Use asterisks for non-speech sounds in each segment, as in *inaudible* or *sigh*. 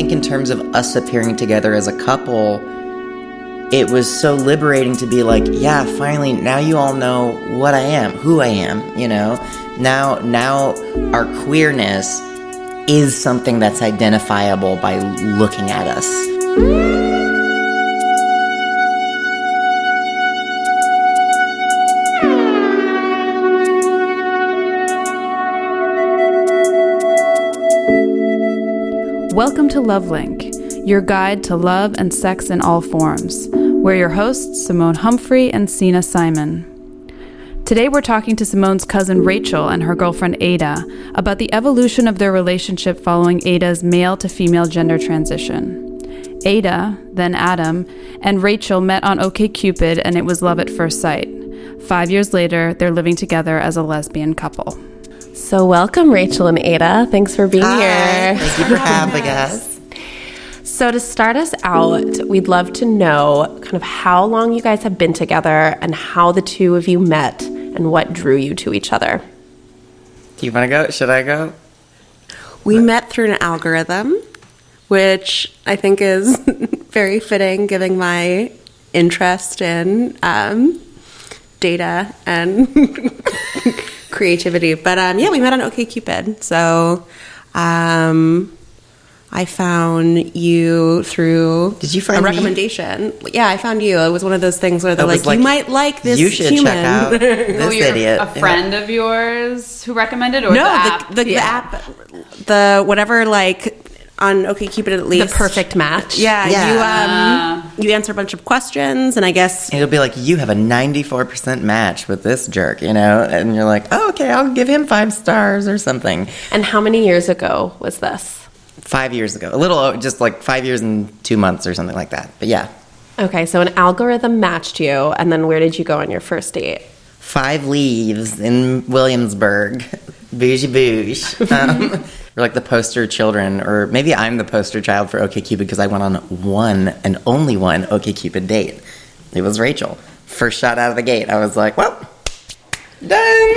think in terms of us appearing together as a couple, it was so liberating to be like, yeah, finally, now you all know what I am, who I am, you know? Now, now our queerness is something that's identifiable by looking at us. Welcome to Lovelink, your guide to love and sex in all forms. We're your hosts, Simone Humphrey and Sina Simon. Today we're talking to Simone's cousin Rachel and her girlfriend Ada about the evolution of their relationship following Ada's male to female gender transition. Ada, then Adam, and Rachel met on OkCupid and it was love at first sight. Five years later, they're living together as a lesbian couple. So, welcome, Rachel and Ada. Thanks for being Hi, here. Thank you for *laughs* having us. So, to start us out, we'd love to know kind of how long you guys have been together and how the two of you met and what drew you to each other. Do you want to go? Should I go? We met through an algorithm, which I think is *laughs* very fitting given my interest in um, data and *laughs* creativity. But um, yeah, we met on OkCupid. So um, I found you through Did you find a me? recommendation. Yeah, I found you. It was one of those things where they're like, like, you might like this you should human. check out *laughs* this Oh, you're idiot. a friend of yours who recommended, or no, the app? the, the, app, the whatever, like on OkCupid at least The perfect match. Yeah, Yeah. you um, you answer a bunch of questions, and I guess It'll be like you have a 94% match with this jerk, you know, and you're like, oh, okay, I'll give him five stars or something. And how many years ago was this? Five years ago, a little, just like five years and two months or something like that. But yeah, Okay, so an algorithm matched you, and then where did you go on your first date? five leaves in Williamsburg, bougie bouge. *laughs* Um, we're like the poster children, or maybe I'm the poster child for OkCupid because I went on one and only one OkCupid date. It was Rachel. First shot out of the gate, I was like, well, done.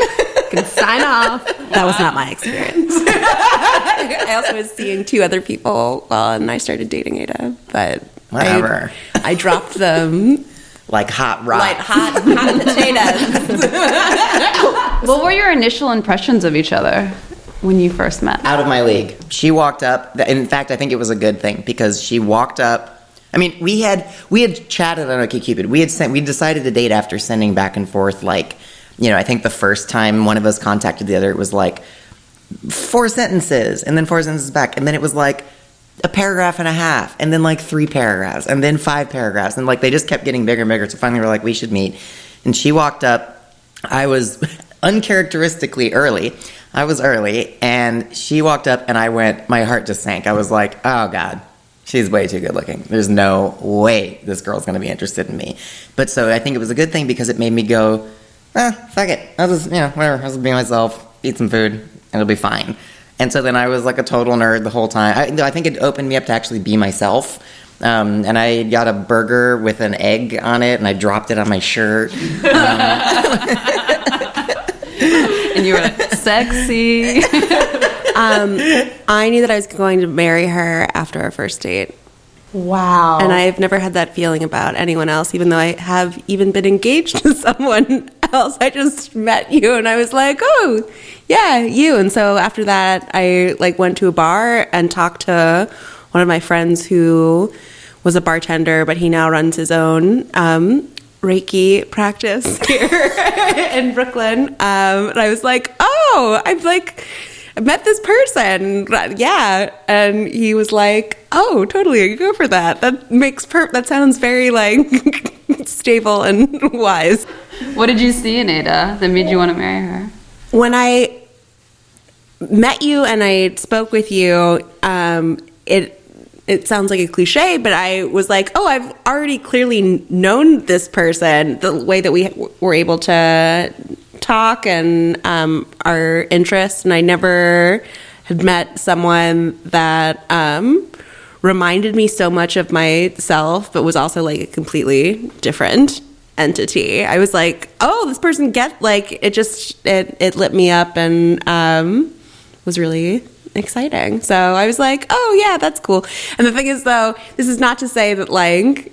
Can sign off. *laughs* that was not my experience. *laughs* I also was seeing two other people while and I started dating Ada, but Whatever. I, I dropped them like hot rock. like hot hot *laughs* potatoes. What were your initial impressions of each other when you first met? out of my league. She walked up. In fact, I think it was a good thing because she walked up. I mean, we had we had chatted on OkCupid. We had sent. We decided to date after sending back and forth. Like, you know, I think the first time one of us contacted the other, it was like four sentences, and then four sentences back, and then it was like a paragraph and a half, and then like three paragraphs, and then five paragraphs, and like they just kept getting bigger and bigger. So finally, we're like, we should meet. And she walked up. I was *laughs* uncharacteristically early. I was early, and she walked up, and I went. My heart just sank. I was like, oh god. She's way too good looking. There's no way this girl's gonna be interested in me. But so I think it was a good thing because it made me go, ah, fuck it. I'll just, you know, whatever. I'll just be myself, eat some food, it'll be fine. And so then I was like a total nerd the whole time. I, I think it opened me up to actually be myself. Um, and I got a burger with an egg on it, and I dropped it on my shirt. *laughs* And you were like, sexy. *laughs* Um, I knew that I was going to marry her after our first date. Wow. And I've never had that feeling about anyone else, even though I have even been engaged *laughs* to someone else. I just met you and I was like, oh, yeah, you. And so after that, I like went to a bar and talked to one of my friends who was a bartender, but he now runs his own um, Reiki practice *laughs* here in Brooklyn. Um, and I was like, oh, I'm like, I met this person. Yeah. And he was like, oh, totally. You go for that. That makes per, that sounds very like *laughs* stable and *laughs* wise. what did you see in Ada that made you want to marry her? When I met you and I spoke with you, um, it it sounds like a cliche, but I was like, oh, I've already clearly known this person. The way that we were able to talk and um, our interests, and I never had met someone that um, reminded me so much of myself, but was also like a completely different entity. I was like, oh, this person get like it just it it lit me up and um, was really exciting. So I was like, oh yeah, that's cool. And the thing is, though, this is not to say that like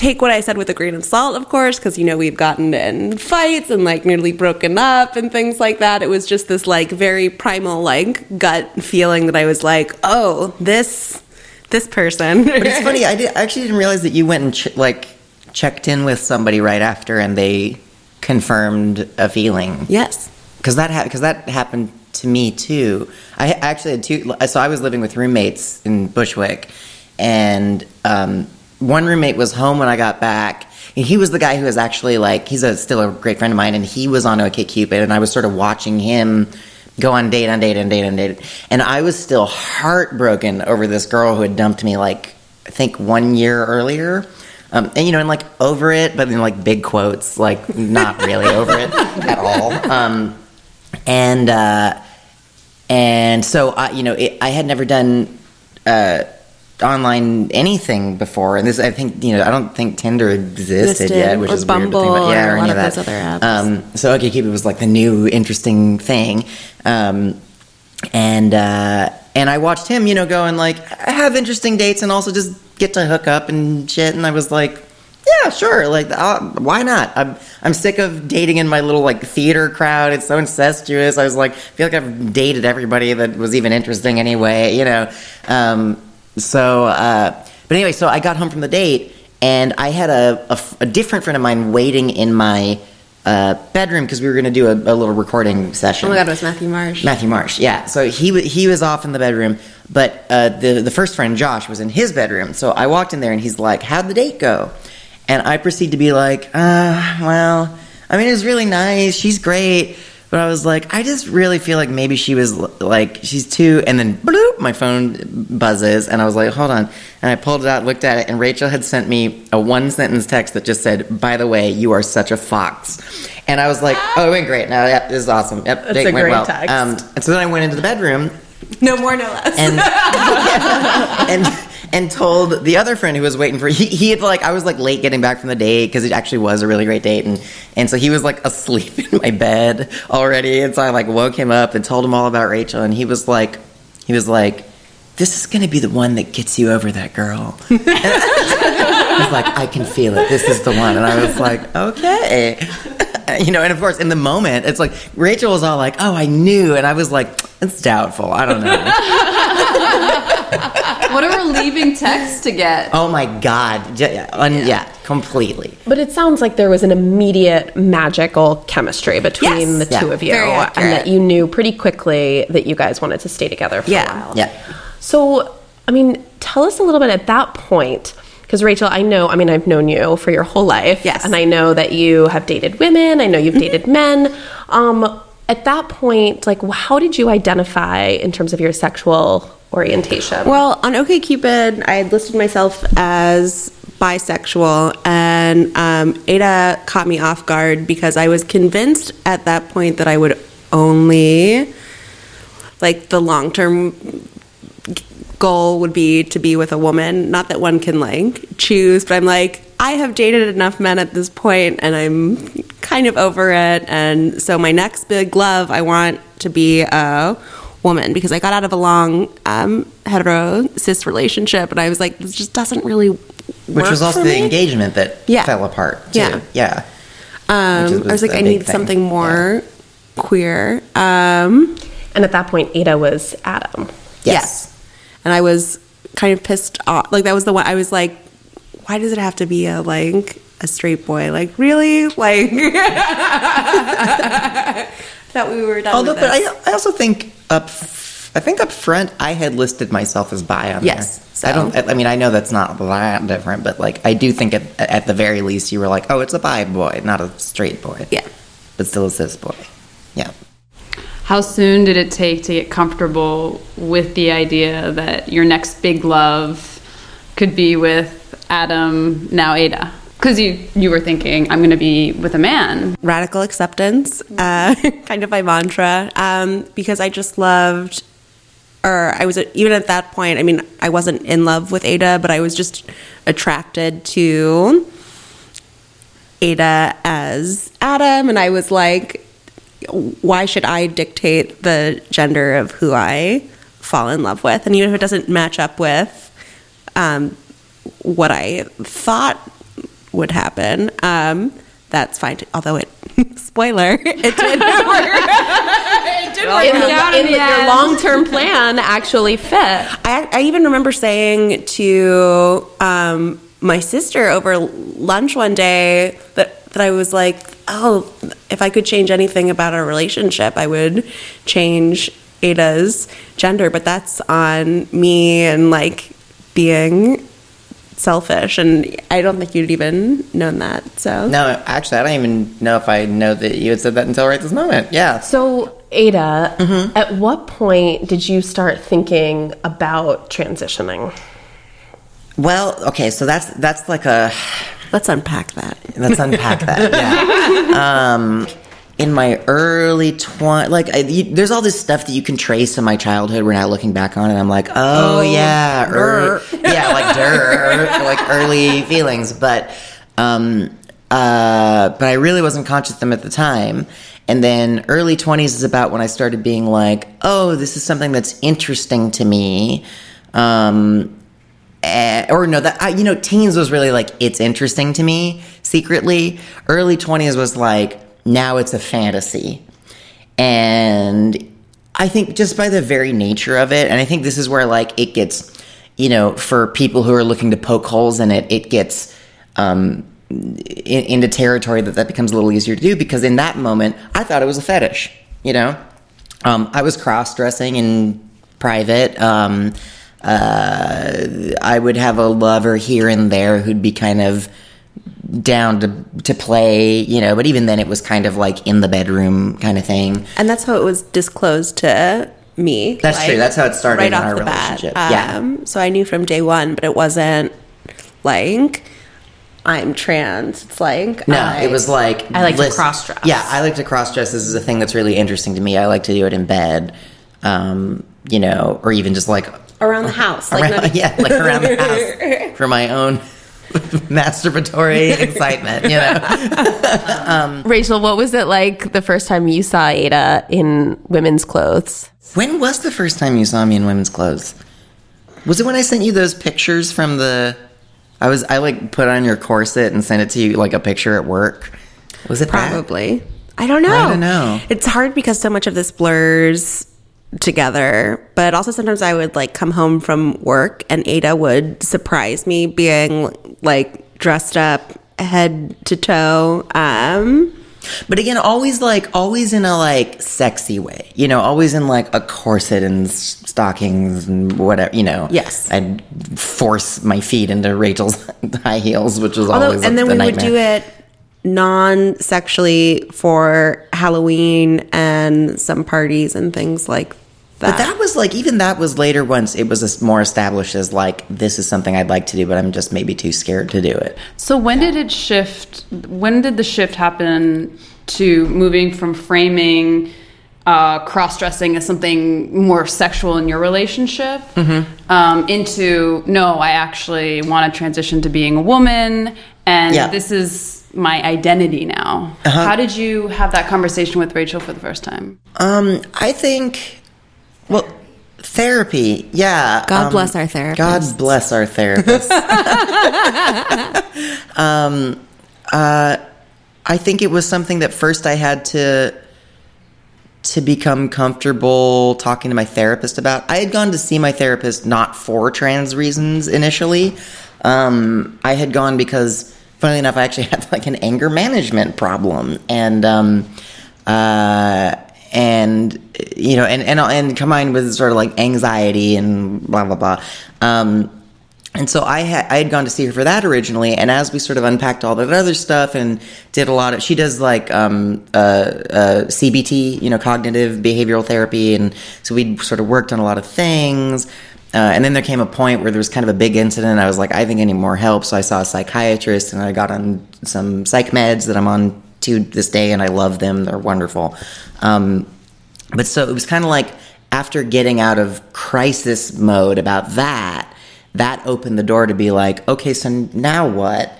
take what I said with a grain of salt, of course, because you know we've gotten in fights and like nearly broken up and things like that. It was just this like very primal like gut feeling that I was like, oh, this this person. But it's funny. I, did, I actually didn't realize that you went and ch- like checked in with somebody right after, and they confirmed a feeling. yes. because that because that happened to me too. I actually had two. So I was living with roommates in Bushwick, and um, one roommate was home when I got back. And he was the guy who was actually like he's a, still a great friend of mine, and he was on OkCupid, and I was sort of watching him go on date on date on date on date, and I was still heartbroken over this girl who had dumped me like I think one year earlier. Um, and you know, and like over it, but in like big quotes, like not really over it at all. Um, and uh, and so I, you know, it, I had never done uh, online anything before, and this I think you know I don't think Tinder existed, Existed, yet, which or is weird to think Bumble, about. Yeah, or or, any of that. those other apps. Um, so OkCupid was like the new interesting thing. Um, and uh, and I watched him, you know, go and like have interesting dates and also just get to hook up and shit. And I was like, yeah, sure, like uh, why not? I'm I'm sick of dating in my little like theater crowd. It's so incestuous. I was like, I feel like I've dated everybody that was even interesting anyway, you know. Um, so, uh, but anyway, so I got home from the date and I had a a different friend of mine waiting in my uh, bedroom because we were going to do a, a little recording session. Oh my god, it was Matthew Marsh. Matthew Marsh, yeah. So he wa- he was off in the bedroom, but uh, the the first friend Josh was in his bedroom. So I walked in there and he's like, "How'd the date go?" And I proceed to be like, uh, "Well, I mean, it was really nice. She's great." But I was like, I just really feel like maybe she was like, she's too. And then, bloop, my phone buzzes, and I was like, hold on. And I pulled it out, looked at it, and Rachel had sent me a one sentence text that just said, "By the way, you are such a fox." And I was like, oh, it went great. Now, yep, this is awesome. Yep, That's a great well. text. Um, and so then I went into the bedroom No more, no less. and *laughs* *laughs* and and told the other friend who was waiting for he, he had like I was like late getting back from the date because it actually was a really great date and and so he was like asleep *laughs* in my bed already and so I like woke him up and told him all about Rachel and he was like he was like this is gonna be the one that gets you over that girl. *laughs* I was like, I can feel it. This is the one. And I was like, okay. *laughs* You know, and of course, in the moment, it's like Rachel was all like, "Oh, I knew," and I was like, "It's doubtful. I don't know." *laughs* What a relieving text to get. oh my god, yeah, un- yeah, completely. But it sounds like there was an immediate magical chemistry between Yes. the two of you, Very and that you knew pretty quickly that you guys wanted to stay together for Yeah. a while. Yeah. So, I mean, tell us a little bit at that point. Because Rachel, I know, I mean, I've known you for your whole life. Yes. And I know that you have dated women. I know you've dated men. Um, at that point, like, how did you identify in terms of your sexual orientation? Well, on OkCupid, I had listed myself as bisexual, and um, Ada caught me off guard because I was convinced at that point that I would only, like, the long term goal would be to be with a woman. Not that one can, like, choose, but I'm like, I have dated enough men at this point, and I'm kind of over it. And so, my next big love, I want to be a woman because I got out of a long um, hetero cis relationship, and I was like, this just doesn't really. Which was also the engagement that Yeah. fell apart. Too. Yeah. yeah. Um, Which is- I was was like, I need thing. something more queer. Um, and at that point, Ada was Adam. Yes. and I was kind of pissed off. Like that was the one I was like, why does it have to be a like a straight boy? Like really? Like *laughs* that we were done. Although, with but. I, I also think up, f- I think up front, I had listed myself as bi on Yes, there. I so- don't. I mean, I know that's not that different, but like, I do think at, at the very least, you were like, oh, it's a bi boy, not a straight boy. Yeah. But still a cis boy. Yeah. How soon did it take to get comfortable with the idea that your next big love could be with Adam, now Ada? Because you you were thinking, I'm going to be with a man. radical acceptance, uh, *laughs* kind of my mantra, um, because I just loved, or I was even at that point. I mean, I wasn't in love with Ada, but I was just attracted to Ada as Adam, and I was like, why should I dictate the gender of who I fall in love with? And even if it doesn't match up with um, what I thought would happen, um, that's fine. Too. Although it, *laughs* spoiler, it did work. *laughs* it did work in, out. the, in the, your long term plan actually fit. I, I even remember saying to um, my sister over lunch one day that, that I was like, oh, if I could change anything about our relationship, I would change Ada's gender. But that's on me and like being selfish. And I don't think you'd even known that. So No, actually, I don't even know if I know that you had said that until right this moment. Yeah. So, Ada, at what point did you start thinking about transitioning? Well, okay, so that's that's like a let's unpack that. let's unpack that. Yeah. *laughs* Um, in my early twenty, like I, you, there's all this stuff that you can trace in my childhood. We're now looking back on it. I'm like, oh, yeah, er, yeah, like der, *laughs* like early feelings. But, um, uh, but I really wasn't conscious of them at the time. And then early 20s is about when I started being like, oh, this is something that's interesting to me. Um, eh, or no, that I, you know, teens was really like it's interesting to me secretly. Early twenties was like now it's a fantasy, and I think just by the very nature of it, and I think this is where like it gets, you know, for people who are looking to poke holes in it, it gets um, in, into territory that that becomes a little easier to do because in that moment I thought it was a fetish, you know. Um, I was cross dressing in private. Um, uh, I would have a lover here and there who'd be kind of down to to play, you know. But even then, it was kind of like in the bedroom kind of thing. And that's how it was disclosed to me. That's true. That's how it started right in off our the bat. relationship. Yeah. Um, so I knew from day one, but it wasn't like I'm trans. It's like No, I- it was like I like to cross-dress. Yeah, I like to cross dress. This is a thing that's really interesting to me. I like to do it in bed, um, you know, or even just like around the house. Like around, not- *laughs* yeah, like around the *laughs* house for my own *laughs* masturbatory excitement. You know, *laughs* um, Rachel, what was it like the first time you saw Ada in women's clothes? when was the first time you saw me in women's clothes? Was it when I sent you those pictures from the? I was I like put on your corset and sent it to you like a picture at work. Was it that? Probably. I don't know. I don't know. It's hard because so much of this blurs together. But also sometimes I would like come home from work and Ada would surprise me being like dressed up head to toe. Um But again, always like always in a like sexy way, you know, always in like a corset and s- stockings and whatever, you know. Yes. I'd force my feet into Rachel's *laughs* high heels, which was although always and then the we would do it non-sexually for Halloween and some parties and things like that. But that was like even that was later once it was more established as like this is something I'd like to do, but I'm just maybe too scared to do it. So when did it shift? When did the shift happen to moving from framing uh, cross-dressing as something more sexual in your relationship um, into no, I actually want to transition to being a woman, and Yeah. this is my identity now. How did you have that conversation with Rachel for the first time? Um, I think, well, therapy, yeah. God um, bless our therapists. God bless our therapists. *laughs* *laughs* um, uh, I think it was something that first I had to to become comfortable talking to my therapist about. I had gone to see my therapist not for trans reasons initially. Um, I had gone because, funnily enough, I actually *laughs* had like an anger management problem, and um, uh, and you know, and and and combined with sort of like anxiety and blah blah blah. Um, and so I had I had gone to see her for that originally, and as we sort of unpacked all that other stuff and did a lot of, she does like um, uh, uh, CBT, you know, cognitive behavioral therapy, and so we sort of worked on a lot of things. Uh, and then there came a point where there was kind of a big incident. I was like, I think I need more help, so I saw a psychiatrist, and I got on some psych meds that I'm on to this day, and I love them. They're wonderful. Um, but so it was kind of like after getting out of crisis mode about that, that opened the door to be like, okay, so now what?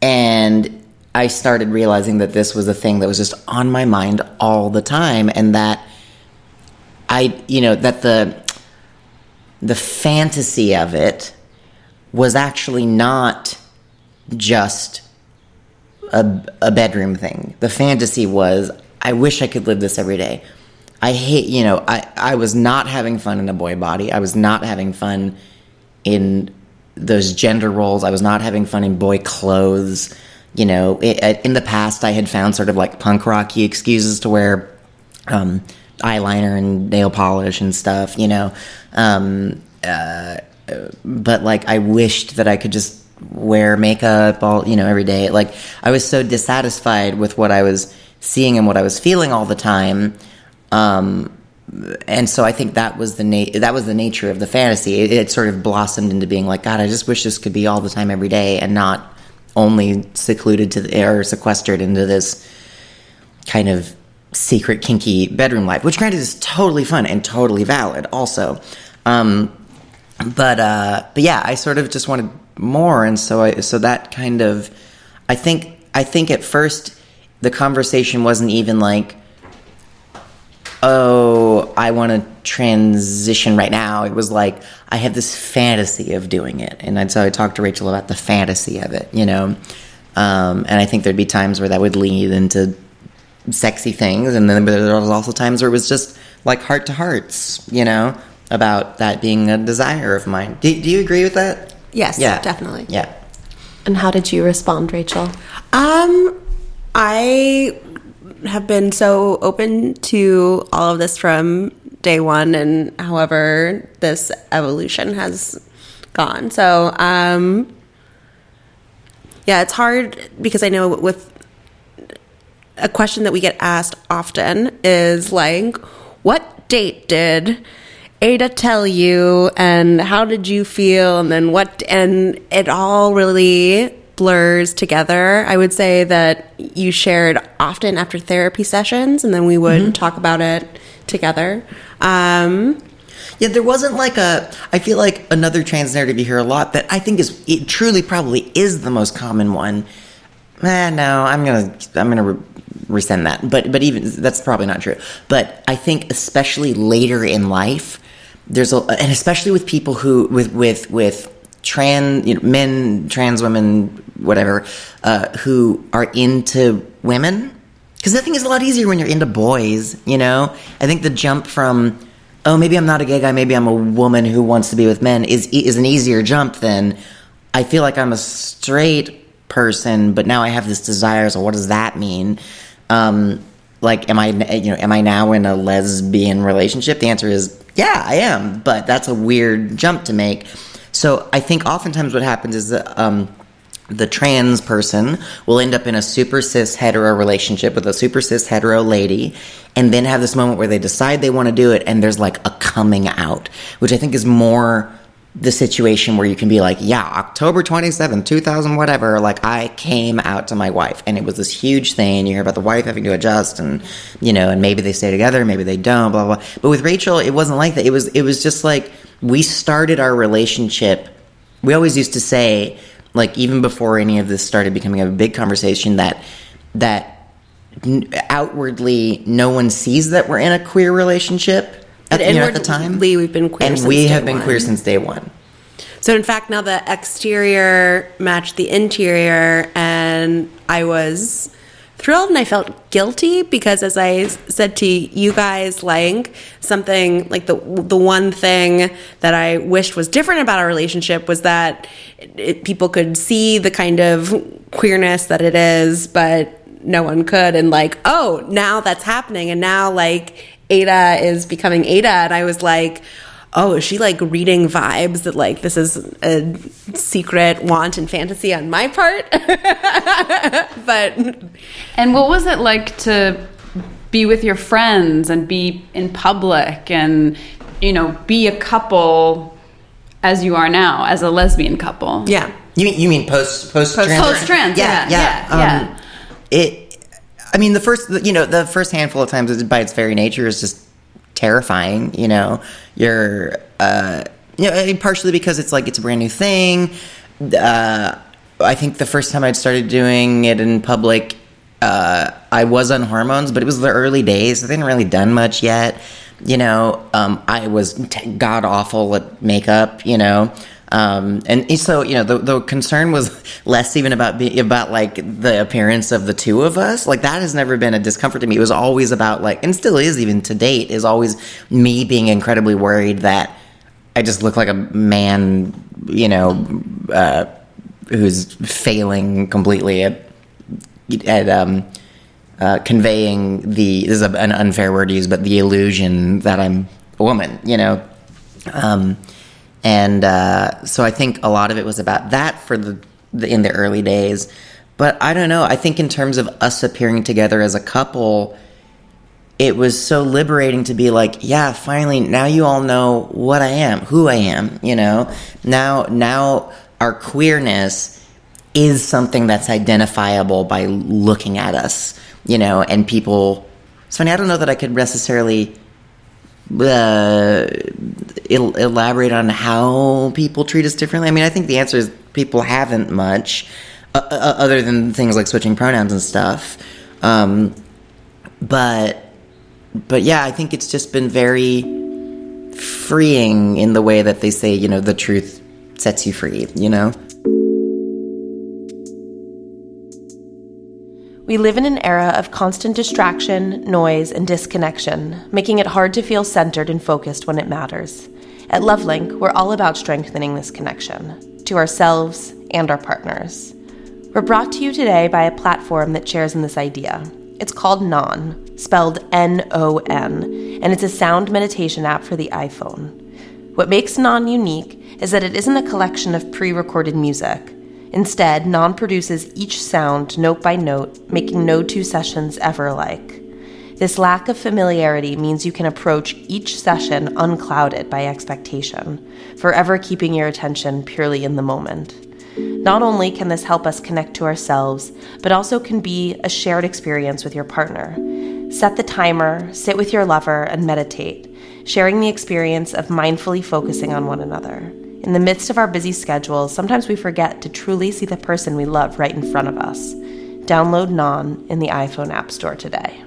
And I started realizing that this was a thing that was just on my mind all the time, and that I, you know, that the the fantasy of it was actually not just a, a bedroom thing. The fantasy was, I wish I could live this every day. I hate, you know, I, I was not having fun in a boy body. I was not having fun in those gender roles. I was not having fun in boy clothes. You know, it, in the past, I had found sort of like punk rocky excuses to wear um, eyeliner and nail polish and stuff, you know. Um, uh, but like, I wished that I could just wear makeup all, you know, every day. Like, I was so dissatisfied with what I was seeing and what I was feeling all the time. Um, and so I think that was the na- that was the nature of the fantasy. It, it, sort of blossomed into being like, God, I just wish this could be all the time, every day, and not only secluded to the, or sequestered into this kind of secret kinky bedroom life, which granted is totally fun and totally valid also. Um, but uh, but yeah, I sort of just wanted more, and so I so that kind of I think I think at first the conversation wasn't even like oh, I want to transition right now. It was like I have this fantasy of doing it, and so I talked to Rachel about the fantasy of it, you know. Um, and I think there'd be times where that would lead into sexy things, and then there was also times where it was just like heart to hearts, you know, about that being a desire of mine. Do, do you agree with that? Yes, yeah, definitely. Yeah. And how did you respond, Rachel? Um, I have been so open to all of this from day one, and however this evolution has gone. So, um, yeah, it's hard because I know with a question that we get asked often is like, what date did Ada tell you, and how did you feel, and then what, and it all really blurs together. I would say that you shared often after therapy sessions, and then we would mm-hmm. talk about it together. Um, yeah, there wasn't like a. I feel like another trans narrative you hear a lot that I think is it truly probably is the most common one. Eh, no, I'm gonna I'm gonna re- resend that. But but even that's probably not true. But I think especially later in life, there's a and especially with people who with with with trans you know, men, trans women, whatever, uh, who are into women. Because I think it's a lot easier when you're into boys, you know? I think the jump from, oh, maybe I'm not a gay guy, maybe I'm a woman who wants to be with men is, is an easier jump than I feel like I'm a straight person, but now I have this desire, so what does that mean? Um, like, am I, you know, am I now in a lesbian relationship? The answer is, yeah, I am, but that's a weird jump to make. So I think oftentimes what happens is that um, the trans person will end up in a super cis hetero relationship with a super cis hetero lady and then have this moment where they decide they want to do it and there's like a coming out, which I think is more the situation where you can be like, yeah, October 27th, 2000, whatever, like I came out to my wife and it was this huge thing. You hear about the wife having to adjust and, you know, and maybe they stay together, maybe they don't, blah, blah. But with Rachel, it wasn't like that. It was, it was just like, we started our relationship. We always used to say, like even before any of this started becoming a big conversation, that that outwardly no one sees that we're in a queer relationship. At, you know, at the time, we've been queer, and we have been one. queer since day one. So in fact, now the exterior matched the interior, and I was thrilled and I felt guilty because as I said to you guys like something like the the one thing that I wished was different about our relationship was that it, people could see the kind of queerness that it is but no one could and like oh now that's happening and now like Ada is becoming Ada and I was like oh, is she like reading vibes that like this is a secret want and fantasy on my part? *laughs* but and what was it like to be with your friends and be in public and you know be a couple as you are now as a lesbian couple? Yeah. You mean you mean post post trans? Post trans, yeah, yeah, yeah. yeah. Um, it. I mean, the first, you know, the first handful of times, by its very nature, is just terrifying. You know, you're, uh, you know, partially because it's like it's a brand new thing. Uh, I think the first time I'd started doing it in public, uh, I was on hormones, but it was the early days. I hadn't really done much yet. You know, um, I was t- god awful at makeup. You know, um, and so you know the, the concern was *laughs* less even about about like the appearance of the two of us. Like that has never been a discomfort to me. It was always about like, and still is even to date, is always me being incredibly worried that I just look like a man. You know. Uh, who's failing completely at at um, uh, conveying the this is a, an unfair word to use, but the illusion that I'm a woman, you know. Um, and uh, so I think a lot of it was about that for the, the in the early days. But I don't know. I think in terms of us appearing together as a couple, it was so liberating to be like, yeah, finally, now you all know what I am, who I am. You know, now now our queerness is something that's identifiable by looking at us, you know, and people. It's funny, I don't know that I could necessarily uh, el- elaborate on how people treat us differently. I mean, I think the answer is people haven't much, uh, uh, other than things like switching pronouns and stuff. Um, but, but yeah, I think it's just been very freeing in the way that they say, you know, the truth sets you free, you know? We live in an era of constant distraction, noise, and disconnection, making it hard to feel centered and focused when it matters. At Lovelink, we're all about strengthening this connection to ourselves and our partners. We're brought to you today by a platform that shares in this idea. It's called Non, spelled N O N, and it's a sound meditation app for the iPhone. What makes Non unique is that it isn't a collection of pre recorded music. Instead, Non produces each sound note by note, making no two sessions ever alike. This lack of familiarity means you can approach each session unclouded by expectation, forever keeping your attention purely in the moment. Not only can this help us connect to ourselves, but also can be a shared experience with your partner. Set the timer, sit with your lover, and meditate, sharing the experience of mindfully focusing on one another. In the midst of our busy schedules, sometimes we forget to truly see the person we love right in front of us. Download Non in the iPhone App Store today.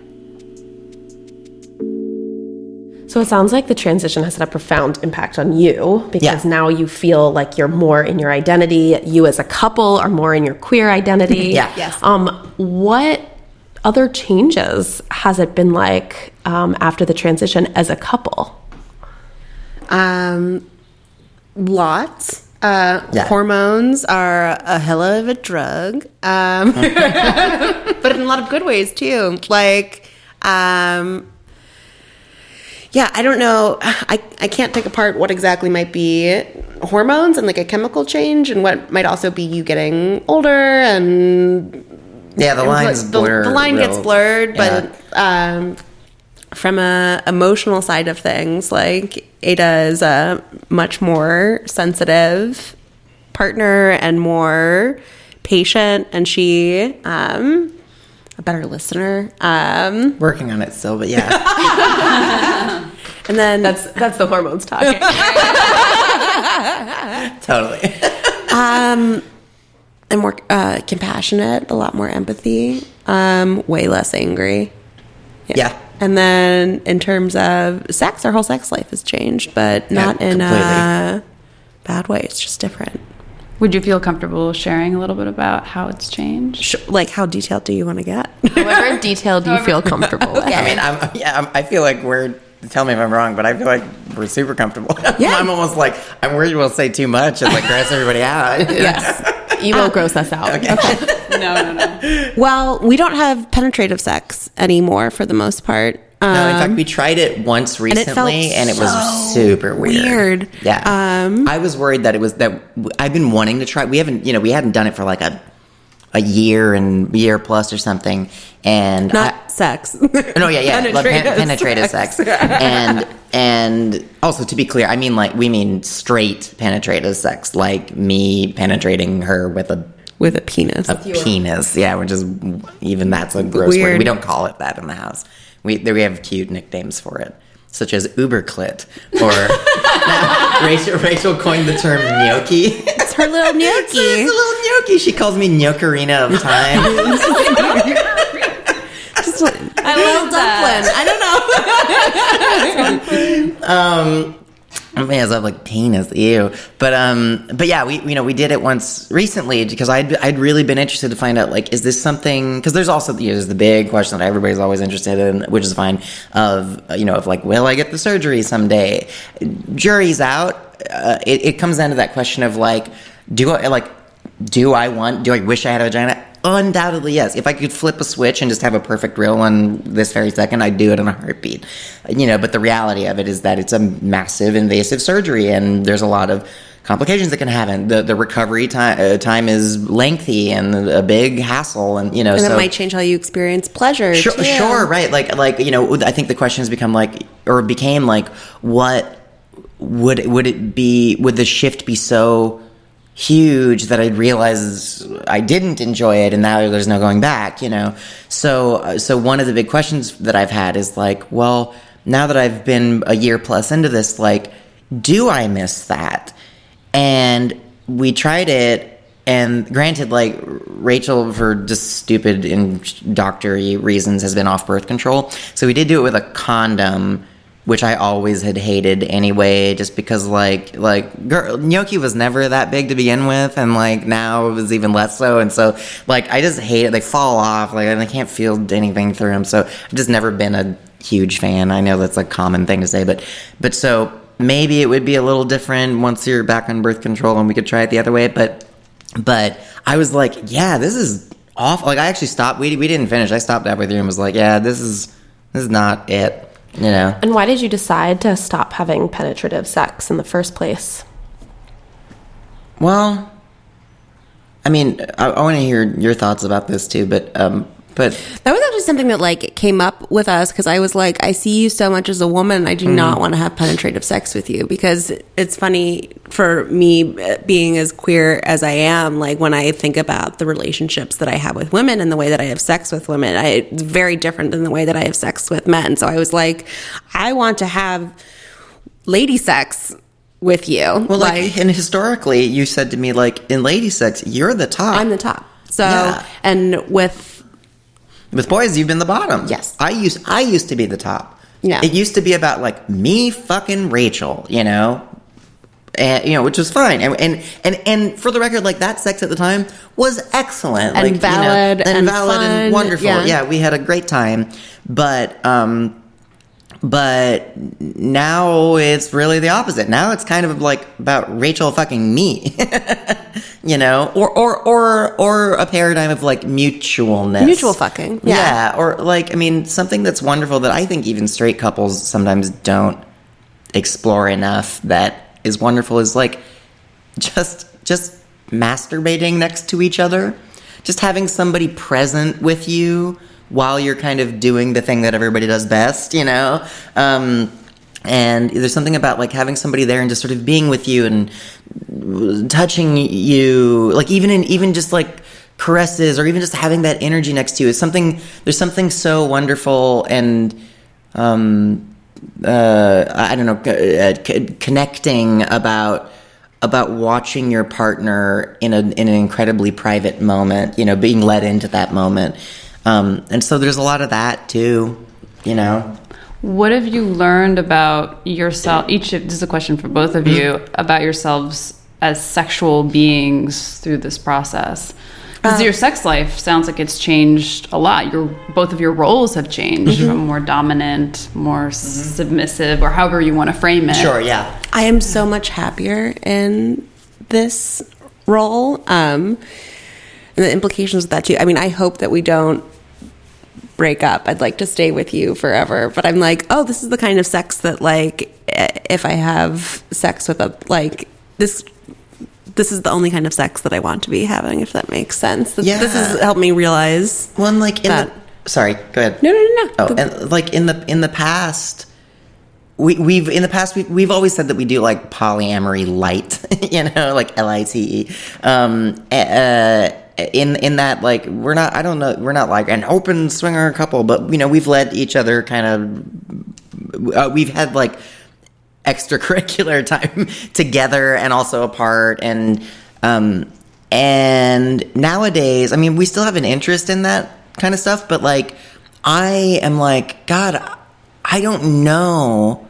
So it sounds like the transition has had a profound impact on you because Yeah. now you feel like you're more in your identity. You as a couple are more in your queer identity. *laughs* Yeah. Yes. Um, what other changes has it been like um, after the transition as a couple? Um, lots. Uh, Yeah. Hormones are a hell of a drug, um, *laughs* but in a lot of good ways too. Like, um, yeah, I don't know. I, I can't take apart what exactly might be hormones and like a chemical change, and what might also be you getting older and Yeah, the lines the, the line real- gets blurred, Yeah. but um, from a emotional side of things, like Ada is a much more sensitive partner and more patient, and she um, a better listener. Um, working on it still, but yeah, *laughs* and then That's that's the hormones talking. *laughs* totally. um, and more uh, compassionate, a lot more empathy, um, way less angry. Yeah. And then in terms of sex, our whole sex life has changed, but not in a bad way. It's just different. Would you feel comfortable sharing a little bit about how it's changed? Sh- Like, how detailed do you want to get? However *laughs* detailed you feel comfortable *laughs* with. I mean, I'm, yeah, I'm, I feel like we're. Tell me if I'm wrong, but I feel like we're super comfortable. *laughs* Yeah. I'm almost like I'm worried we'll say too much and like gross everybody out. Yes. You won't gross us out. okay *laughs* No, no, no. well, we don't have penetrative sex anymore for the most part. Um, No, in fact, we tried it once it felt recently, and it, was so super weird. weird. Yeah, Um, I was worried that it was that I've been wanting to try. We haven't, you know, we hadn't done it for like a a year and year plus or something, and not I, sex. *laughs* no, yeah, yeah, like pen- Penetrative penetrative sex, and and also to be clear, I mean like we mean straight penetrative sex, like me penetrating her with a With a penis. a penis. Yeah, which is even that's a gross word. We don't call it that in the house. We we have cute nicknames for it, such as Uberclit or now, *laughs* Rachel. Rachel coined the term gnocchi. It's her little *laughs* gnocchi. It's a little gnocchi. She calls me Gnocarina of time. Just *laughs* I little dumpling. I don't know. um, I mean, it's like penis, ew. But um, but yeah, we you know we did it once recently because I'd I'd really been interested to find out like is this something because there's also you know, there's the big question that everybody's always interested in, which is fine. Of you know of like will I get the surgery someday? Jury's out. Uh, it, it comes down to that question of like do I like do I want do I wish I had a vagina? Undoubtedly, yes. If I could flip a switch and just have a perfect real one this very second, I'd do it in a heartbeat. You know, but the reality of it is that it's a massive invasive surgery, and there's a lot of complications that can happen. The the recovery time uh, time is lengthy and a big hassle, and you know, And so it might change how you experience pleasure. Sure, too. sure, right. Like, like you know, I think the question has become like, or became like, what would would it be? Would the shift be so huge that I'd realize I didn't enjoy it, and now there's no going back? You know, so uh, so one of the big questions that I've had is like, well, now that I've been a year plus into this, like, do I miss that? And we tried it and granted, like Rachel, for just stupid and doctory reasons, has been off birth control. So we did do it with a condom, which I always had hated anyway, just because like like girl, gnocchi was never that big to begin with, and like now it was even less so. And so like I just hate it. They fall off, like and I can't feel anything through them. So I've just never been a huge fan. I know that's a common thing to say, but but so maybe it would be a little different once you're back on birth control and we could try it the other way, but but I was like, yeah, this is awful. Like I actually stopped. We we didn't finish. I stopped halfway through and was like, yeah, this is this is not it. You know. And why did you decide to stop having penetrative sex in the first place? Well, I mean, I, I want to hear your thoughts about this too, but um, but That was actually something that like came up with us because I was like, I see you so much as a woman. I do not want to have penetrative sex with you because it's funny for me uh, being as queer as I am. Like when I think about the relationships that I have with women and the way that I have sex with women, I, it's very different than the way that I have sex with men. So I was like, I want to have lady sex with you. well, like, and historically, you said to me like in lady sex, you're the top. I'm the top. So Yeah. and with With boys, you've been the bottom. Yes. I used I used to be the top. Yeah. It used to be about like me fucking Rachel, you know, and you know, which was fine. And and and, and for the record, like that sex at the time was excellent, And like, you know, valid and, and valid fun. and wonderful. Yeah. yeah, we had a great time, but um. But now it's really the opposite. Now it's kind of like about Rachel fucking me, *laughs* you know, or or or or a paradigm of like mutualness, Mutual fucking, yeah. yeah, or like I mean something that's wonderful that I think even straight couples sometimes don't explore enough. That is wonderful is like just just masturbating next to each other, just having somebody present with you while you're kind of doing the thing that everybody does best, you know. Um, and there's something about like having somebody there and just sort of being with you and touching you, like even in even just like caresses or even just having that energy next to you is something. There's something so wonderful and um, uh, I don't know, uh, c- connecting about about watching your partner in a in an incredibly private moment. You know, being led into that moment, um, and so there's a lot of that too. You know, What have you learned about yourself? Each of, this is a question for both of you about yourselves as sexual beings through this process. Because your sex life sounds like it's changed a lot. Your both of your roles have changed from more dominant, more submissive, or however you want to frame it. sure, yeah, I am so much happier in this role. Um, and the implications of that too. I mean, I hope that we don't break up. I'd like to stay with you forever. But I'm like, oh, this is the kind of sex that like eh, if I have sex with a like this this is the only kind of sex that I want to be having, if that makes sense. This, this has helped me realize Well, like in That- the sorry, go ahead. No, no, no, no. Oh, and like in the in the past, we we've in the past we, we've always said that we do like polyamory light, *laughs* you know, like L I T E. Um, uh, in in that like we're not I don't know we're not like an open swinger couple, but you know we've let each other kind of uh, we've had like extracurricular *laughs* time together and also apart and Um, and nowadays, I mean, we still have an interest in that kind of stuff, but like, I am like, God, I don't know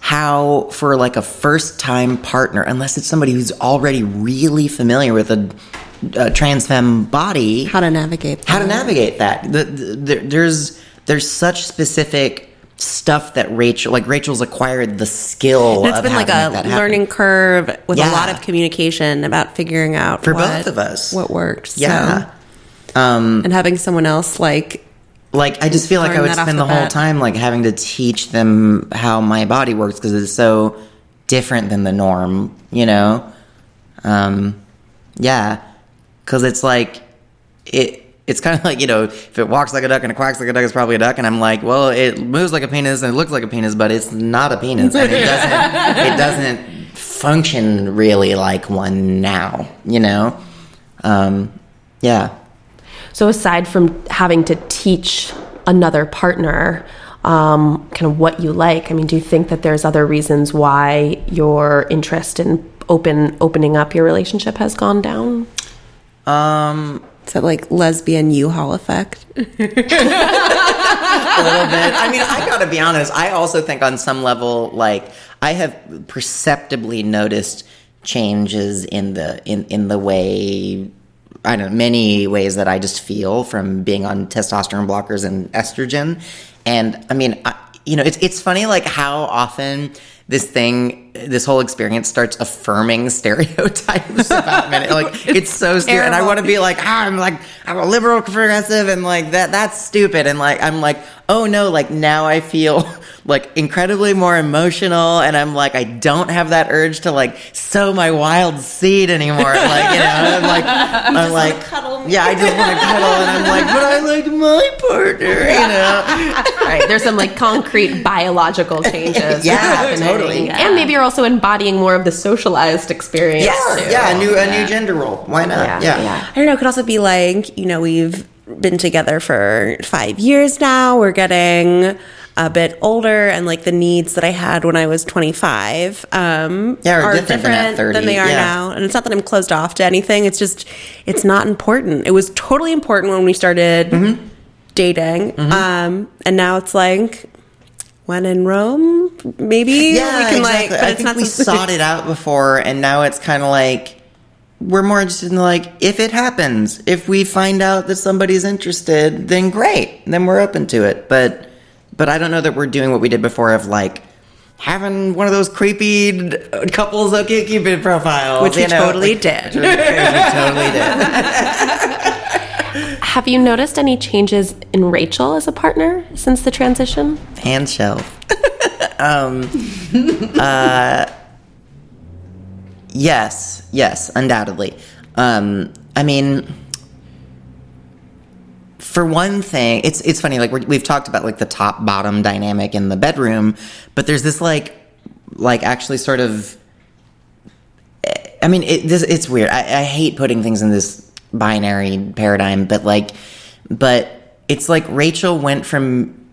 how for like a first time partner, unless it's somebody who's already really familiar with a, a trans femme body, How to navigate how to that. navigate that. The, the, there- there's there's such specific stuff that Rachel like Rachel's acquired the skill. And it's been like a that learning curve with Yeah. a lot of communication about figuring out For what- both of us. what works. Yeah. So- Um, and having someone else like like I just feel like I would spend the the, whole bat. time like having to teach them how my body works because it's so different than the norm, you know. Um, yeah, because it's like it. It's kind of like you know, if it walks like a duck and it quacks like a duck, it's probably a duck. And I'm like, well, it moves like a penis and it looks like a penis, but it's not a penis, and it doesn't. it *laughs* doesn't function really like one now, you know. Um, yeah. So, aside from having to teach another partner um, kind of what you like, I mean, do you think that there's other reasons why your interest in open opening up your relationship has gone down? Um, it's that like lesbian U-Haul effect. *laughs* a little bit. I mean, I gotta be honest. I also think on some level, like I have perceptibly noticed changes in the in in the way I don't know many ways that I just feel from being on testosterone blockers and estrogen. And I mean, I, you know, it's it's funny like how often this thing, this whole experience starts affirming *laughs* stereotypes about men. Like it's so stupid, and I want to be like, ah, I'm like I'm a liberal progressive, and like that that's stupid, and like I'm like, oh no, like now I feel *laughs* like incredibly more emotional, and I'm like I don't have that urge to like sow my wild seed anymore. *laughs* Like you know, I'm like I'm like yeah, I just want to cuddle, and I'm like, but I like my partner, you know. right. There's some like concrete biological changes. Yeah, totally. And maybe you're also embodying more of the socialized experience. Yeah, too. yeah, a new a new gender role. Why not? Yeah, Yeah, yeah. I don't know. It could also be like, you know, we've been together for five years now. We're getting a bit older, and like the needs that I had when I was 25 um, Yeah, are are different than at than they are yeah. now. And it's not that I'm closed off to anything. It's just, it's not important. It was totally important when we started Mm-hmm. dating. Um, and now it's like, when in Rome, maybe Yeah, we can like, exactly. but I it's think not we something- sought it out before, and now it's kind of like we're more interested in like if it happens, if we find out that somebody's interested, then great, then we're open to it. But but I don't know that we're doing what we did before of like having one of those creepy couples OkCupid profiles, Which we you know, totally like- did. *laughs* we totally did. *laughs* Have you noticed any changes in Rachel as a partner since the transition? hand shelf. *laughs* um, uh, yes, yes, undoubtedly. Um, I mean, for one thing, it's it's funny. Like we're, we've talked about like the top bottom dynamic in the bedroom, but there's this like like actually sort of. I mean, it, this it's weird. I, I hate putting things in this binary paradigm, but like, but it's like Rachel went from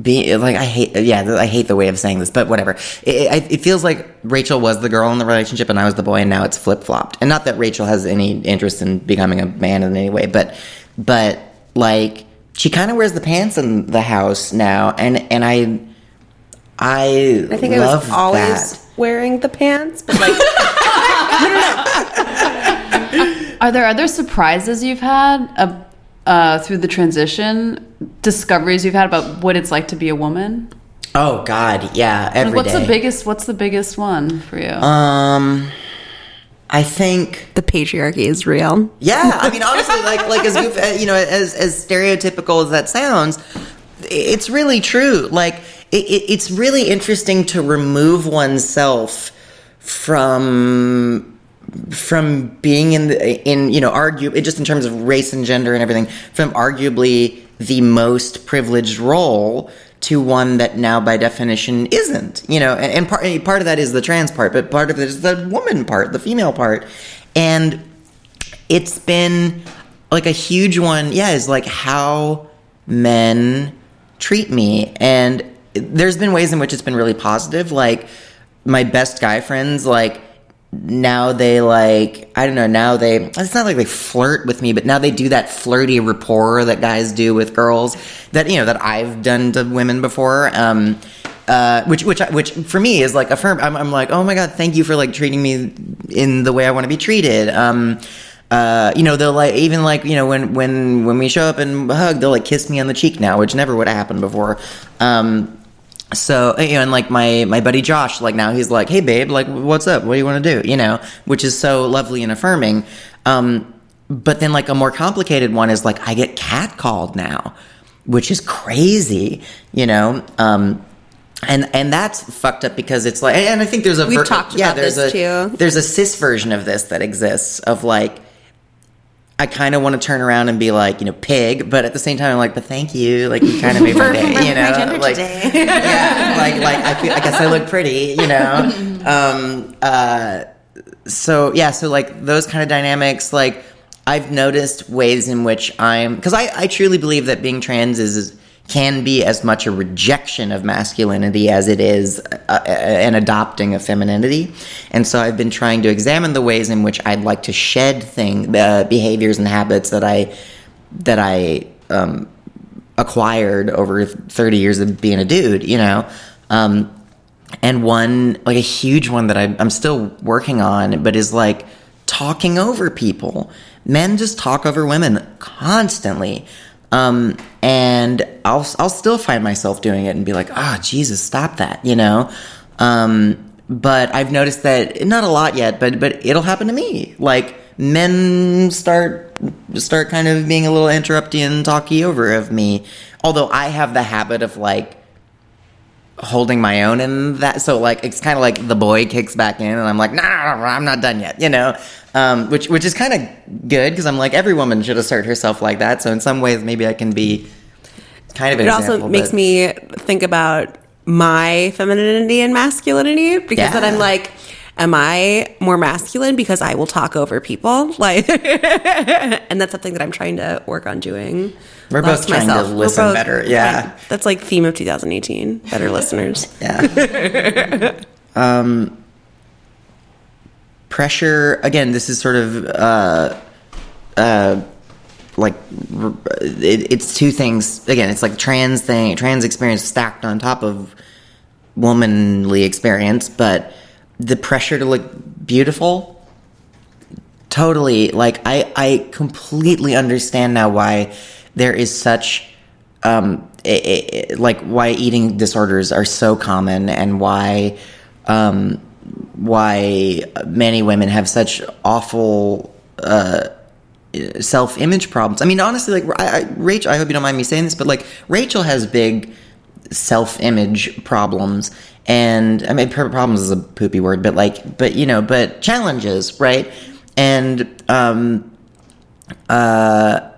being like I hate yeah I hate the way of saying this, but whatever. It, it, it feels like Rachel was the girl in the relationship and I was the boy, and now it's flip flopped. And not that Rachel has any interest in becoming a man in any way, but but like she kind of wears the pants in the house now, and and I I I think I love was always that. wearing the pants, but like *laughs* Are there other surprises you've had uh, uh, through the transition? Discoveries you've had about what it's like to be a woman? Oh God, yeah, every Like, what's day. the biggest? What's the biggest one for you? Um, I think the patriarchy is real. Yeah, I mean, honestly, like like as goof, uh, you know, as as stereotypical as that sounds, it's really true. Like it, it, it's really interesting to remove oneself from from being in the in you know argue just in terms of race and gender and everything from arguably the most privileged role to one that now by definition isn't you know and, and part part of that is the trans part but part of it is the woman part the female part. And it's been like a huge one yeah is like how men treat me. And there's been ways in which it's been really positive like my best guy friends like now they like I don't know now they it's not like they flirt with me but now they do that flirty rapport that guys do with girls that you know that I've done to women before um uh, which which which for me is like affirm I'm, I'm like oh my god thank you for like treating me in the way I want to be treated um uh, you know, they'll like even like you know when when when we show up and hug, they'll like kiss me on the cheek now, which never would have happened before. Um, so you know, and like my my buddy Josh, like now he's like, hey babe, like what's up? What do you want to do? You know, which is so lovely and affirming. Um, but then like a more complicated one is like I get catcalled now, which is crazy. You know. Um, and and that's fucked up because it's like and I think there's a We've talked yeah about there's this a too. there's a cis version of this that exists of like I kind of want to turn around and be like, you know, pig, but at the same time, I'm like, but thank you, like you kind of made my day, you know, like, yeah, like, like I feel, I guess I look pretty, you know, *laughs* um, uh, so yeah, so like those kind of dynamics, like I've noticed ways in which I'm, because I, I truly believe that being trans is can be as much a rejection of masculinity as it is uh, uh, an adopting of femininity. And so I've been trying to examine the ways in which I'd like to shed thing uh, behaviors and habits that I that I um, acquired over 30 years of being a dude, you know. Um, and one like a huge one that I, I'm still working on, but is like talking over people. Men just talk over women constantly. Um, and I'll, I'll still find myself doing it and be like, ah, oh, Jesus, stop that, you know? Um, but I've noticed that not a lot yet, but, but it'll happen to me. Like men start, start kind of being a little interrupty and talky over of me. Although I have the habit of like, holding my own in that. So like it's kind of like the boy kicks back in, and I'm like, nah, nah, nah I'm not done yet, you know. Um, which which is kind of good because I'm like every woman should assert herself like that. So in some ways, maybe I can be kind of. An it example, also makes but- me think about my femininity and masculinity because Yeah. then I'm like, am I more masculine because I will talk over people? *laughs* Like, and that's something that I'm trying to work on doing. We're both trying to We're listen better, yeah. like, that's like theme of 2018. Better listeners. *laughs* Yeah. um, pressure again. This is sort of uh, uh, like it, it's two things. Again, it's like trans thing, trans experience stacked on top of womanly experience, but the pressure to look beautiful. Totally, like I, I completely understand now why there is such um, i i like why eating disorders are so common and why um, why many women have such awful uh, self-image problems. I mean, honestly, like I, I, Rachel, I hope you don't mind me saying this, but like Rachel has big self-image problems, and I mean, problems is a poopy word, but like, but you know, but challenges, right? And um, uh,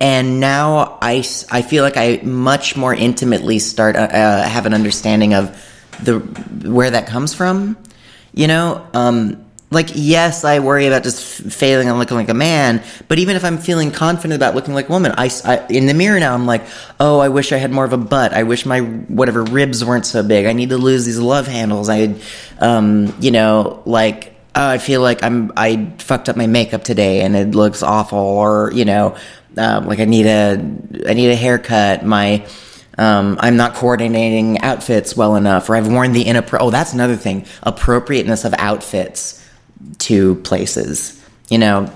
and now I, I feel like I much more intimately start uh, uh, have an understanding of the where that comes from. You know, um, like yes, I worry about just failing on looking like a man, but even if I'm feeling confident about looking like a woman, I in the mirror now I'm like, oh, I wish I had more of a butt. I wish my whatever ribs weren't so big. I need to lose these love handles. I, um, you know, like oh, I feel like I'm I fucked up my makeup today and it looks awful, or you know, um, like I need a I need a haircut. My um, I'm not coordinating outfits well enough, or I've worn the inappro. Oh, that's another thing: appropriateness of outfits to places. You know,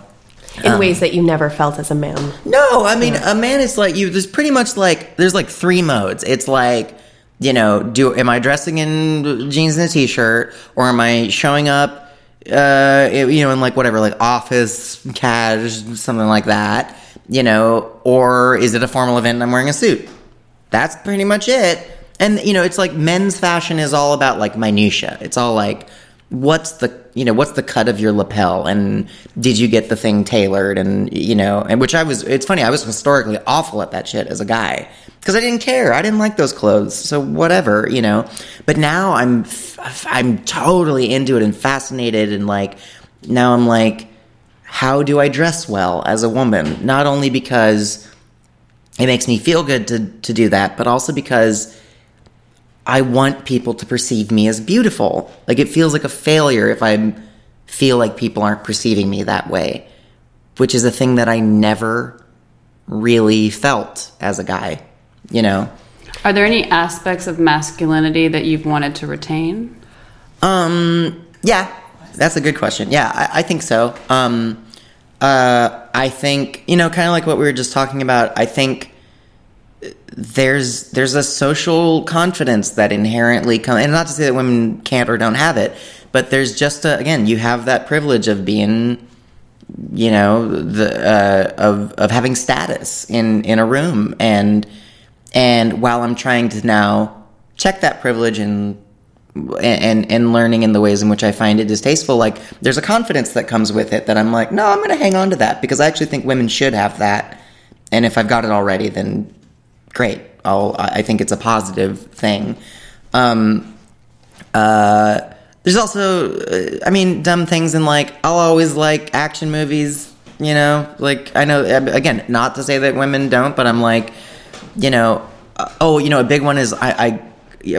in ways that you never felt as a man. no, I mean a man is like you. There's pretty much like there's like three modes. It's like you know, do am I dressing in jeans and a t-shirt, or am I showing up, uh, you know, in like whatever, like office cash, something like that, you know, or is it a formal event and I'm wearing a suit? That's pretty much it. And you know, it's like men's fashion is all about like minutia. It's all like what's the you know what's the cut of your lapel? And did you get the thing tailored? And you know and which I was it's funny I was historically awful at that shit as a guy because I didn't care. I didn't like those clothes so whatever you know. But now I'm I'm totally into it and fascinated and like now I'm like how do I dress well as a woman? Not only because it makes me feel good to to do that but also because I want people to perceive me as beautiful. Like it feels like a failure if I'm feel like people aren't perceiving me that way, which is a thing that I never really felt as a guy, you know? Are there any aspects of masculinity that you've wanted to retain? Um, yeah, that's a good question. Yeah, I, I think so. Um, uh, I think you know, kind of like what we were just talking about. I think there's there's a social confidence that inherently comes, and not to say that women can't or don't have it, but there's just a, again, you have that privilege of being, you know, the uh, of of having status in in a room, and and while I'm trying to now check that privilege and and and learning in the ways in which I find it distasteful, like there's a confidence that comes with it that I'm like, no, I'm going to hang on to that because I actually think women should have that, and if I've got it already, then great. I'll I think it's a positive thing. Um, uh, there's also, uh, I mean, dumb things in like I'll always like action movies. You know, like I know again, not to say that women don't, but I'm like, you know, uh, oh, you know, a big one is I, I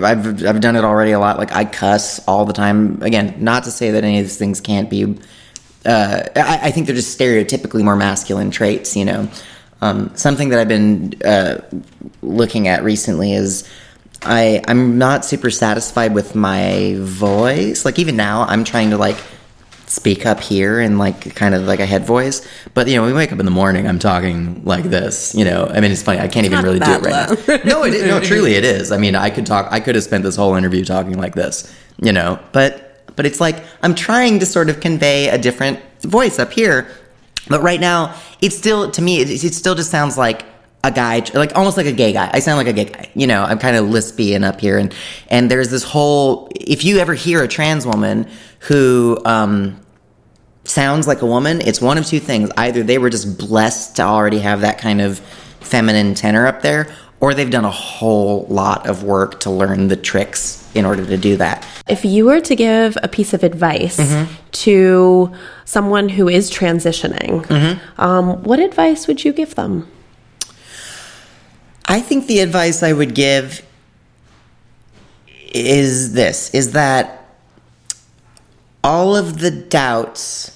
I've I've done it already a lot. Like I cuss all the time. Again, not to say that any of these things can't be. Uh, I, I, think they're just stereotypically more masculine traits. You know, um, something that I've been uh, looking at recently is I I'm not super satisfied with my voice. Like even now, I'm trying to like speak up here and like kind of like a head voice. But you know, we wake up in the morning, I'm talking like this. You know, I mean, it's funny. I can't even really do it right now. no, it, no, truly, it is. I mean, I could talk. I could have spent this whole interview talking like this. You know, but but it's like I'm trying to sort of convey a different voice up here. But right now, it's still to me, it, it still just sounds like a guy, like almost like a gay guy. I sound like a gay guy. You know, I'm kind of lispy and up here, and and there's this whole. If you ever hear a trans woman who um, sounds like a woman, it's one of two things: either they were just blessed to already have that kind of feminine tenor up there, or they've done a whole lot of work to learn the tricks in order to do that. If you were to give a piece of advice mm-hmm. to someone who is transitioning, mm-hmm. um, what advice would you give them? I think the advice I would give is this is that all of the doubts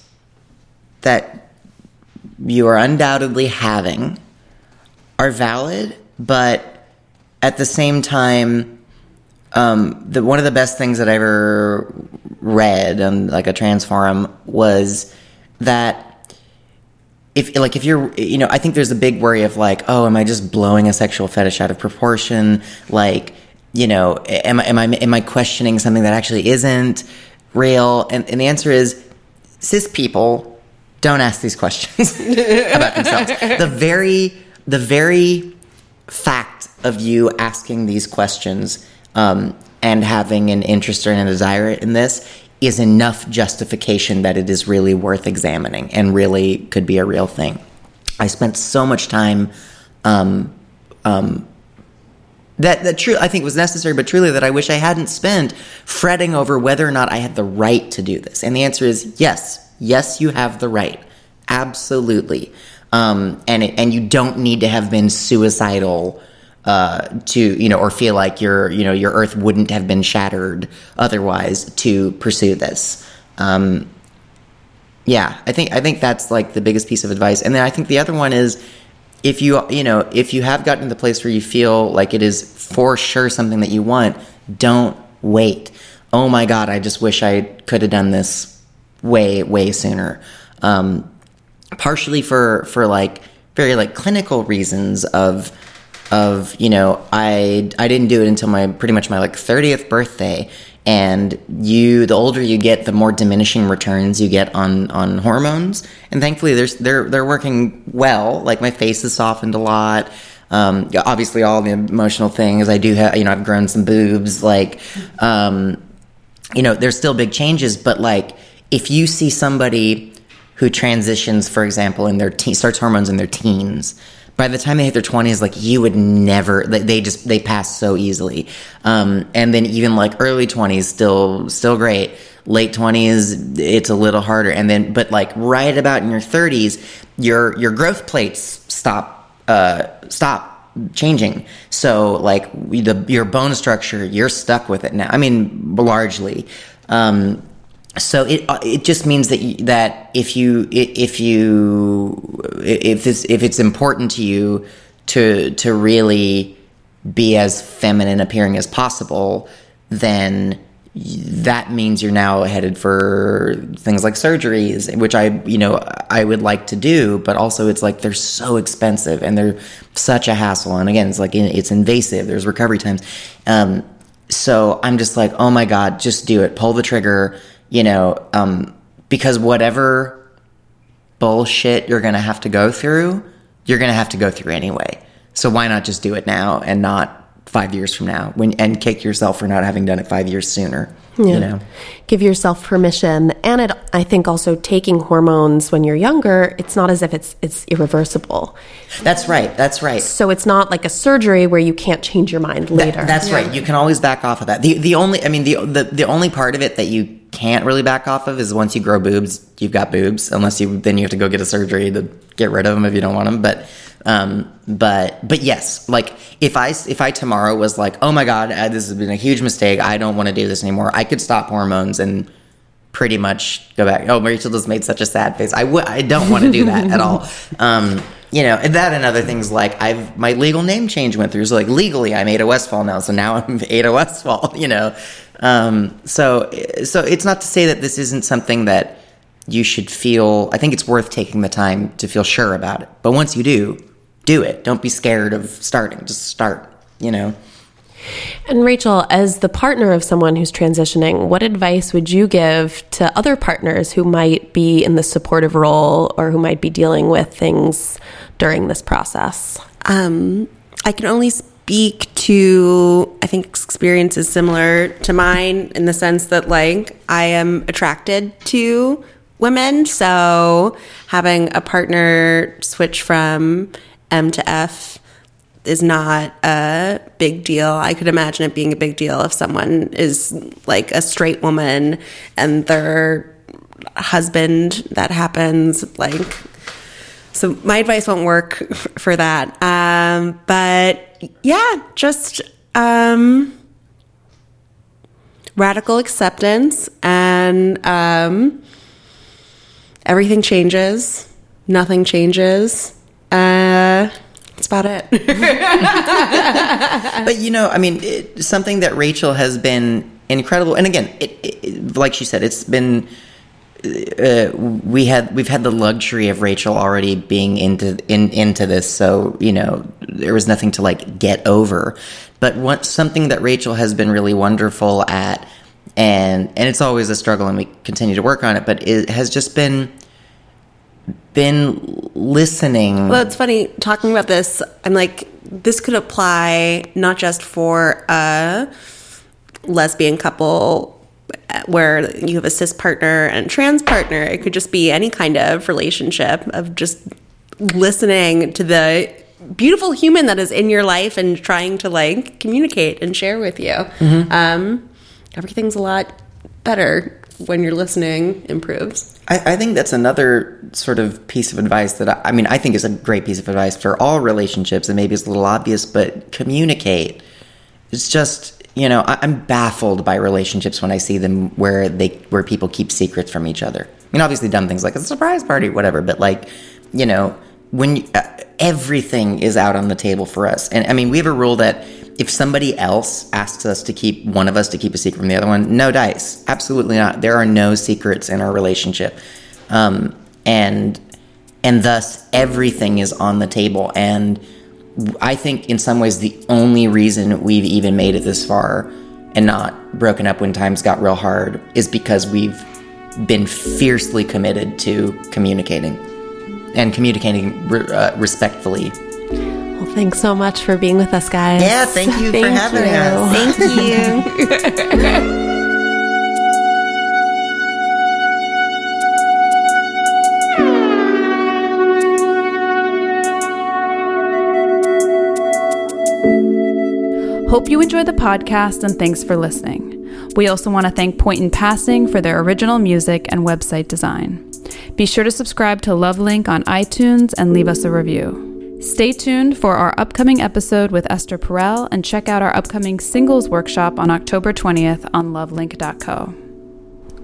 that you are undoubtedly having are valid, but at the same time, um, the, one of the best things that I ever read on like a trans forum was that if like if you're you know i think there's a big worry of like oh am i just blowing a sexual fetish out of proportion? Like you know am i am i am i questioning something that actually isn't real? And, and the answer is cis people don't ask these questions *laughs* about themselves. The very the very fact of you asking these questions um, and having an interest or a desire in this is enough justification that it is really worth examining and really could be a real thing. I spent so much time um, um, that that true I think was necessary, but truly that I wish I hadn't spent fretting over whether or not I had the right to do this. And the answer is yes, yes, you have the right, absolutely, um, and it, and you don't need to have been suicidal uh, to you know or feel like your you know your earth wouldn't have been shattered otherwise to pursue this. Um, yeah i think i think that's like the biggest piece of advice. And then i think the other one is if you you know if you have gotten to the place where you feel like it is for sure something that you want don't wait. Oh my god i just wish i could have done this way way sooner. Um, partially for for like very like clinical reasons of of you know I I didn't do it until my pretty much my like 30th birthday. And you the older you get the more diminishing returns you get on on hormones. And thankfully they're they're they're working well. Like my face has softened a lot. Um, obviously all the emotional things. I do have you know I've grown some boobs. Like um, you know there's still big changes. But like if you see somebody who transitions for example in their te- starts hormones in their teens. By the time they hit their 20s like you would never they just they pass so easily. Um, and then even like early 20s still still great. Late 20s it's a little harder. And then but like right about in your 30s your your growth plates stop uh, stop changing. So like the your bone structure you're stuck with it now. I mean largely. Um, so it uh, it just means that you, that if you if you if this if it's important to you to to really be as feminine appearing as possible, then that means you're now headed for things like surgeries, which I you know I would like to do, but also it's like they're so expensive and they're such a hassle. And again, it's like it's invasive. There's recovery times. Um, so I'm just like, oh my god, just do it. Pull the trigger. You know, um, because whatever bullshit you're gonna have to go through, you're gonna have to go through anyway. So why not just do it now and not five years from now when and kick yourself for not having done it five years sooner? You know. Give yourself permission. And it, I think also taking hormones when you're younger, it's not as if it's it's irreversible. That's right. That's right. So it's not like a surgery where you can't change your mind later. That- that's right. You can always back off of that. The the only I mean the, the the only part of it that you can't really back off of is once you grow boobs, you've got boobs. Unless you then you have to go get a surgery to get rid of them if you don't want them. But um but but yes, like if I if I tomorrow was like, oh my god, this has been a huge mistake. I don't want to do this anymore. I could stop hormones and pretty much go back. Oh, Rachel just made such a sad face. I w- I don't want to do that at all. *laughs* Um, you know, and that and other things like I've my legal name change went through. So like legally, I'm Ada Westfall now. So now I'm *laughs* Ada Westfall. You know, um, so so it's not to say that this isn't something that you should feel. I think it's worth taking the time to feel sure about it. But once you do, do it. Don't be scared of starting. Just start. You know. And Rachel, as the partner of someone who's transitioning, what advice would you give to other partners who might be in the supportive role or who might be dealing with things during this process? Um, I can only speak to, I think, experiences similar to mine in the sense that, like, I am attracted to women. So having a partner switch from M to F is not a big deal. I could imagine it being a big deal if someone is like a straight woman and their husband that happens like so my advice won't work *laughs* for that. Um, but yeah, just um, radical acceptance and um, everything changes. Nothing changes. Uh, that's about it. *laughs* But you know, I mean, it, something that Rachel has been incredible, and again, it, it, like she said, it's been. Uh, we had we've had the luxury of Rachel already being into in into this, so you know there was nothing to like get over. But what something that Rachel has been really wonderful at, and and it's always a struggle, and we continue to work on it. But it has just been been listening. Well, it's funny talking about this. I'm like, this could apply not just for a lesbian couple where you have a cis partner and trans partner. It could just be any kind of relationship of just listening to the beautiful human that is in your life and trying to like communicate and share with you. Um, everything's a lot better when you're listening. Improves. I, I think that's another sort of piece of advice that I, I mean I think is a great piece of advice for all relationships, and maybe it's a little obvious, but communicate. It's just you know I, I'm baffled by relationships when I see them where they where people keep secrets from each other. I mean, obviously, dumb things like a surprise party, whatever, but like you know when you, uh, everything is out on the table for us, and I mean we have a rule that if somebody else asks us to keep one of us to keep a secret from the other one, no dice. Absolutely not. There are no secrets in our relationship. Um, and and thus everything is on the table and I think in some ways the only reason we've even made it this far and not broken up when times got real hard is because we've been fiercely committed to communicating and communicating re- uh, respectfully. Well, thanks so much for being with us, guys. Yeah, thank you for Thank having you. us. Thank you. Hope you enjoy the podcast and thanks for listening. We also want to thank Point in Passing for their original music and website design. Be sure to subscribe to Love Link on iTunes and leave us a review. Stay tuned for our upcoming episode with Esther Perel and check out our upcoming singles workshop on October 20th on lovelink.co.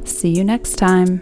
See you next time.